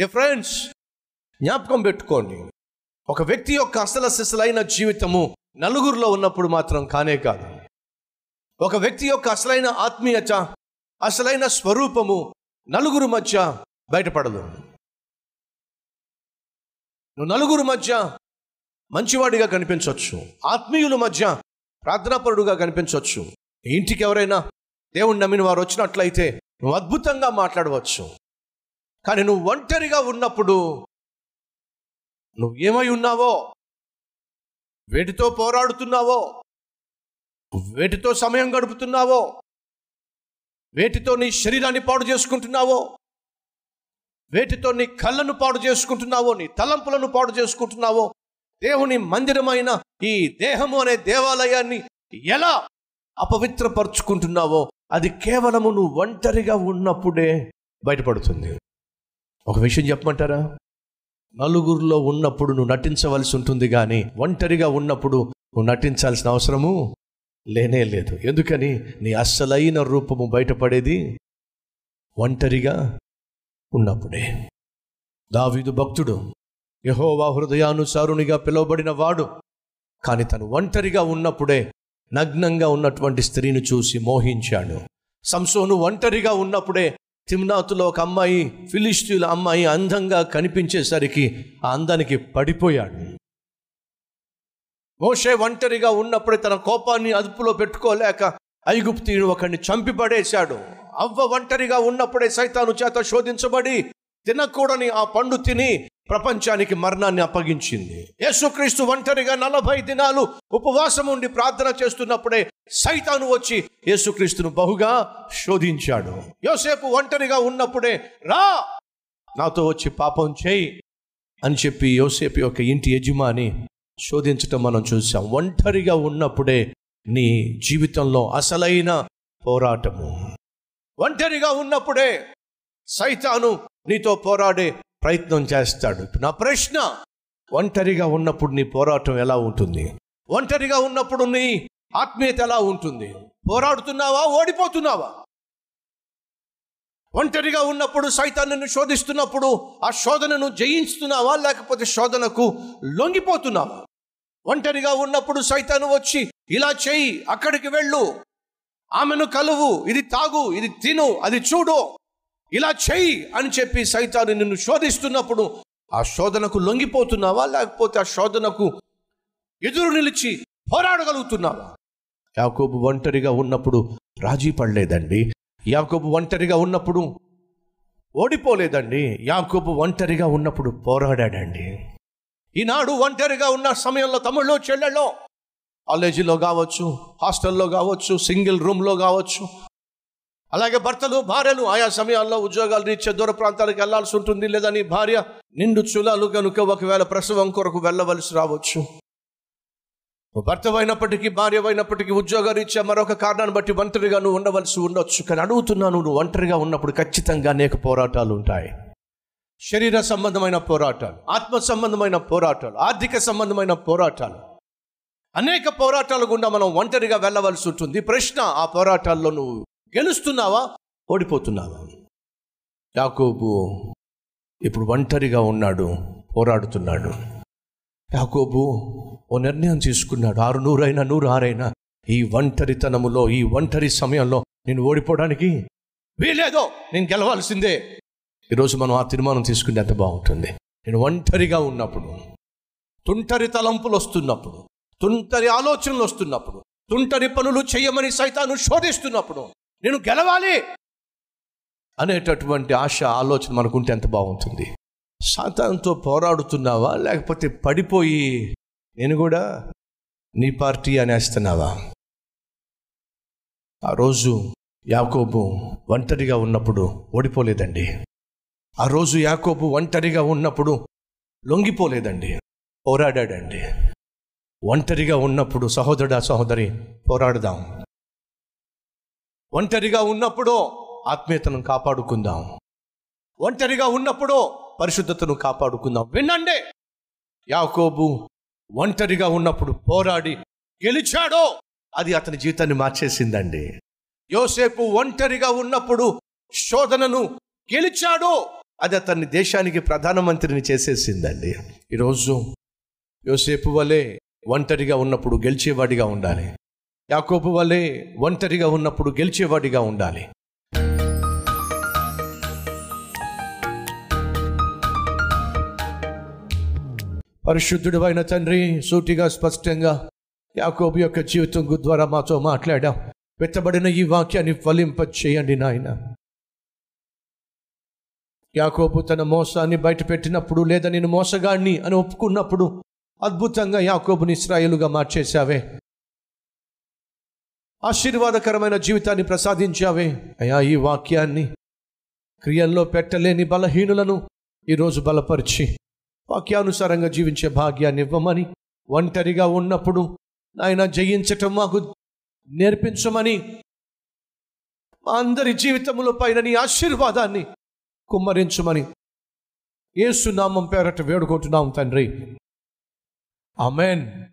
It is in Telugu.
ఏ ఫ్రెండ్స్ జ్ఞాపకం పెట్టుకోండి. ఒక వ్యక్తి యొక్క అసలు సిసలైన జీవితము నలుగురిలో ఉన్నప్పుడు మాత్రం కానే కాదు. ఒక వ్యక్తి యొక్క అసలైన ఆత్మీయత అసలైన స్వరూపము నలుగురు మధ్య బయటపడదు. నువ్వు నలుగురు మధ్య మంచివాడిగా కనిపించవచ్చు ఆత్మీయుల మధ్య ప్రార్థనాపరుడుగా కనిపించవచ్చు ఇంటికి ఎవరైనా దేవుణ్ణి నమ్మిన వారు వచ్చినట్లయితే నువ్వు అద్భుతంగా మాట్లాడవచ్చు. కానీ నువ్వు ఒంటరిగా ఉన్నప్పుడు నువ్వు ఏమై ఉన్నావో? వేటితో పోరాడుతున్నావో? వేటితో సమయం గడుపుతున్నావో? వేటితో నీ శరీరాన్ని పాడు చేసుకుంటున్నావో? వేటితో నీ కళ్ళను పాడు చేసుకుంటున్నావో? నీ తలంపులను పాడు చేసుకుంటున్నావో? దేవుని మందిరమైన ఈ దేహము అనే దేవాలయాన్ని ఎలా అపవిత్రపరుచుకుంటున్నావో? అది కేవలము నువ్వు ఒంటరిగా ఉన్నప్పుడే బయటపడుతుంది. ఒక విషయం చెప్పమంటారా? నలుగురిలో ఉన్నప్పుడు నువ్వు నటించవలసి ఉంటుంది కానీ ఒంటరిగా ఉన్నప్పుడు నువ్వు నటించాల్సిన అవసరము లేనే లేదు. ఎందుకని? నీ అస్సలైన రూపము బయటపడేది ఒంటరిగా ఉన్నప్పుడే. దావీదు భక్తుడు యహోవా హృదయానుసారునిగా పిలువబడిన వాడు కానీ తను ఒంటరిగా ఉన్నప్పుడే నగ్నంగా ఉన్నటువంటి స్త్రీని చూసి మోహించాడు. సంసోను ఒంటరిగా ఉన్నప్పుడే తిమ్నాతులో ఒక అమ్మాయి ఫిలిస్తీన్ల అమ్మాయి అందంగా కనిపించేసరికి ఆ అందానికి పడిపోయాడు. మోషే ఒంటరిగా ఉన్నప్పుడే తన కోపాన్ని అదుపులో పెట్టుకోలేక ఐగుప్తీయుడు ఒకరిని చంపి పడేశాడు అవ్వ ఒంటరిగా ఉన్నప్పుడే సైతాను చేత శోధించబడి తినకూడని ఆ పండు తిని ప్రపంచానికి మరణాన్ని అప్పగించింది. యేసుక్రీస్తు ఒంటరిగా నలభై దినాలు ఉపవాసం ఉండి ప్రార్థన చేస్తున్నప్పుడే సైతాను వచ్చి యేసుక్రీస్తును బహుగా శోధించాడు. యోసేపు ఒంటరిగా ఉన్నప్పుడే రా! నాతో వచ్చి పాపం చేయి అని చెప్పి యోసేపు యొక్క ఇంటి యజమాని శోధించటం మనం చూసాం. ఒంటరిగా ఉన్నప్పుడే నీ జీవితంలో అసలైన పోరాటము. ఒంటరిగా ఉన్నప్పుడే సైతాను నీతో పోరాడే ప్రయత్నం చేస్తాడు. నా ప్రశ్న ఒంటరిగా ఉన్నప్పుడు నీ పోరాటం ఎలా ఉంటుంది? ఒంటరిగా ఉన్నప్పుడు నీ ఆత్మీయత ఎలా ఉంటుంది? పోరాడుతున్నావా ఓడిపోతున్నావా? ఒంటరిగా ఉన్నప్పుడు సైతాన్ని శోధిస్తున్నప్పుడు ఆ శోధనను జయించుతున్నావా లేకపోతే శోధనకు లొంగిపోతున్నావా? ఒంటరిగా ఉన్నప్పుడు సైతాను వచ్చి ఇలా చెయ్యి అక్కడికి వెళ్ళు. ఆమెను కలువు ఇది తాగు ఇది తిను అది చూడు. ఇలా చెయ్యి అని చెప్పి సైతాను నిన్ను శోధిస్తున్నప్పుడు ఆ శోధనకు లొంగిపోతున్నావా? లేకపోతే ఆ శోధనకు ఎదురు నిలిచి పోరాడగలుగుతున్నావా? యాకోబు ఒంటరిగా ఉన్నప్పుడు రాజీ పడలేదండి. యాకోబు ఒంటరిగా ఉన్నప్పుడు ఓడిపోలేదండి. యాకోబు ఒంటరిగా ఉన్నప్పుడు పోరాడాడండి. ఈనాడు ఒంటరిగా ఉన్న సమయంలో తమ్ముళ్ళు చెల్లెళ్ళు కాలేజీలో కావచ్చు హాస్టల్లో కావచ్చు సింగిల్ రూమ్లో కావచ్చు అలాగే భర్తలు భార్యలు ఆయా సమయాల్లో ఉద్యోగాలు రీత్యా దూర ప్రాంతాలకు వెళ్ళాల్సి ఉంటుంది. లేదా నీ భార్య నిండు చులాలు కనుక ఒకవేళ ప్రసవం కొరకు వెళ్ళవలసి రావచ్చు. భర్తవైనప్పటికీ భర్త అయినప్పటికీ భార్య అయినప్పటికీ ఉద్యోగాలు ఇచ్చే మరొక కారణాన్ని బట్టి ఒంటరిగా నువ్వు ఉండవలసి ఉండొచ్చు. కానీ అడుగుతున్నాను నువ్వు ఒంటరిగా ఉన్నప్పుడు ఖచ్చితంగా అనేక పోరాటాలు ఉంటాయి. శరీర సంబంధమైన పోరాటాలు ఆత్మ సంబంధమైన పోరాటాలు ఆర్థిక సంబంధమైన పోరాటాలు. అనేక పోరాటాలు గుండా మనం ఒంటరిగా వెళ్ళవలసి ఉంటుంది. ప్రశ్న ఆ పోరాటాల్లో నువ్వు గెలుస్తున్నావా? ఓడిపోతున్నావా? యాకోబు ఇప్పుడు ఒంటరిగా ఉన్నాడు పోరాడుతున్నాడు. యాకోబు ఓ నిర్ణయం తీసుకున్నాడు. ఆరు నూరైనా నూరు ఆరైనా ఈ ఒంటరితనములో ఈ ఒంటరి సమయంలో నేను ఓడిపోవడానికి వీలేదో నేను గెలవాల్సిందే. ఈరోజు మనం ఆ తీర్మానం తీసుకుంటే ఎంత బాగుంటుంది. నేను ఒంటరిగా ఉన్నప్పుడు తుంటరి తలంపులు వస్తున్నప్పుడు తుంటరి ఆలోచనలు వస్తున్నప్పుడు తుంటరి పనులు చేయమని సైతాను శోధిస్తున్నప్పుడు నేను గెలవాలి. అనేటటువంటి ఆశ ఆలోచన మనకుంటే ఎంత బాగుంటుంది. సాతానంతో పోరాడుతున్నావా? లేకపోతే పడిపోయి నేను కూడా నీ పార్టీ అనేస్తున్నావా? ఆ రోజు యాకోబు ఒంటరిగా ఉన్నప్పుడు ఓడిపోలేదండి. ఆ రోజు యాకోబు ఒంటరిగా ఉన్నప్పుడు లొంగిపోలేదండి. పోరాడాడండి. ఒంటరిగా ఉన్నప్పుడు సహోదరుడా సహోదరి పోరాడదాం. ఒంటరిగా ఉన్నప్పుడు ఆత్మీయతను కాపాడుకుందాం. ఒంటరిగా ఉన్నప్పుడు పరిశుద్ధతను కాపాడుకుందాం. వినండి. యాకోబు ఒంటరిగా ఉన్నప్పుడు పోరాడి గెలిచాడో అది అతని జీవితాన్ని మార్చేసిందండి. యోసేపు ఒంటరిగా ఉన్నప్పుడు శోధనను గెలిచాడో అది అతన్ని దేశానికి ప్రధానమంత్రిని చేసేసిందండి. ఈరోజు యోసేపు వలె ఒంటరిగా ఉన్నప్పుడు గెలిచేవాడిగా ఉండాలి. యాకోబు వలె ఒంటరిగా ఉన్నప్పుడు గెలిచేవాడిగా ఉండాలి. పరిశుద్ధుడు అయిన తండ్రి సూటిగా స్పష్టంగా యాకోబు యొక్క జీవితం ద్వారా మాతో మాట్లాడాం. పెట్టబడిన ఈ వాక్యాన్ని ఫలింప చేయండి నాయన. యాకోబు తన మోసాన్ని బయటపెట్టినప్పుడు లేదా నేను మోసగాడిని అని ఒప్పుకున్నప్పుడు అద్భుతంగా యాకోబుని ఇస్రాయేలుగా మార్చేశావే. ఆశీర్వాదకరమైన జీవితాన్ని ప్రసాదించావే. అయా ఈ వాక్యాన్ని క్రియల్లో పెట్టలేని బలహీనులను ఈరోజు బలపరిచి వాక్యానుసారంగా జీవించే భాగ్యాన్ని ఇవ్వమని ఒంటరిగా ఉన్నప్పుడు ఆయన జయించటం మాకు నేర్పించమని మా అందరి జీవితముల పైన నీ ఆశీర్వాదాన్ని కుమ్మరించమని ఏసునామం పేరట వేడుకుంటున్నాం తండ్రి. ఆమెన్.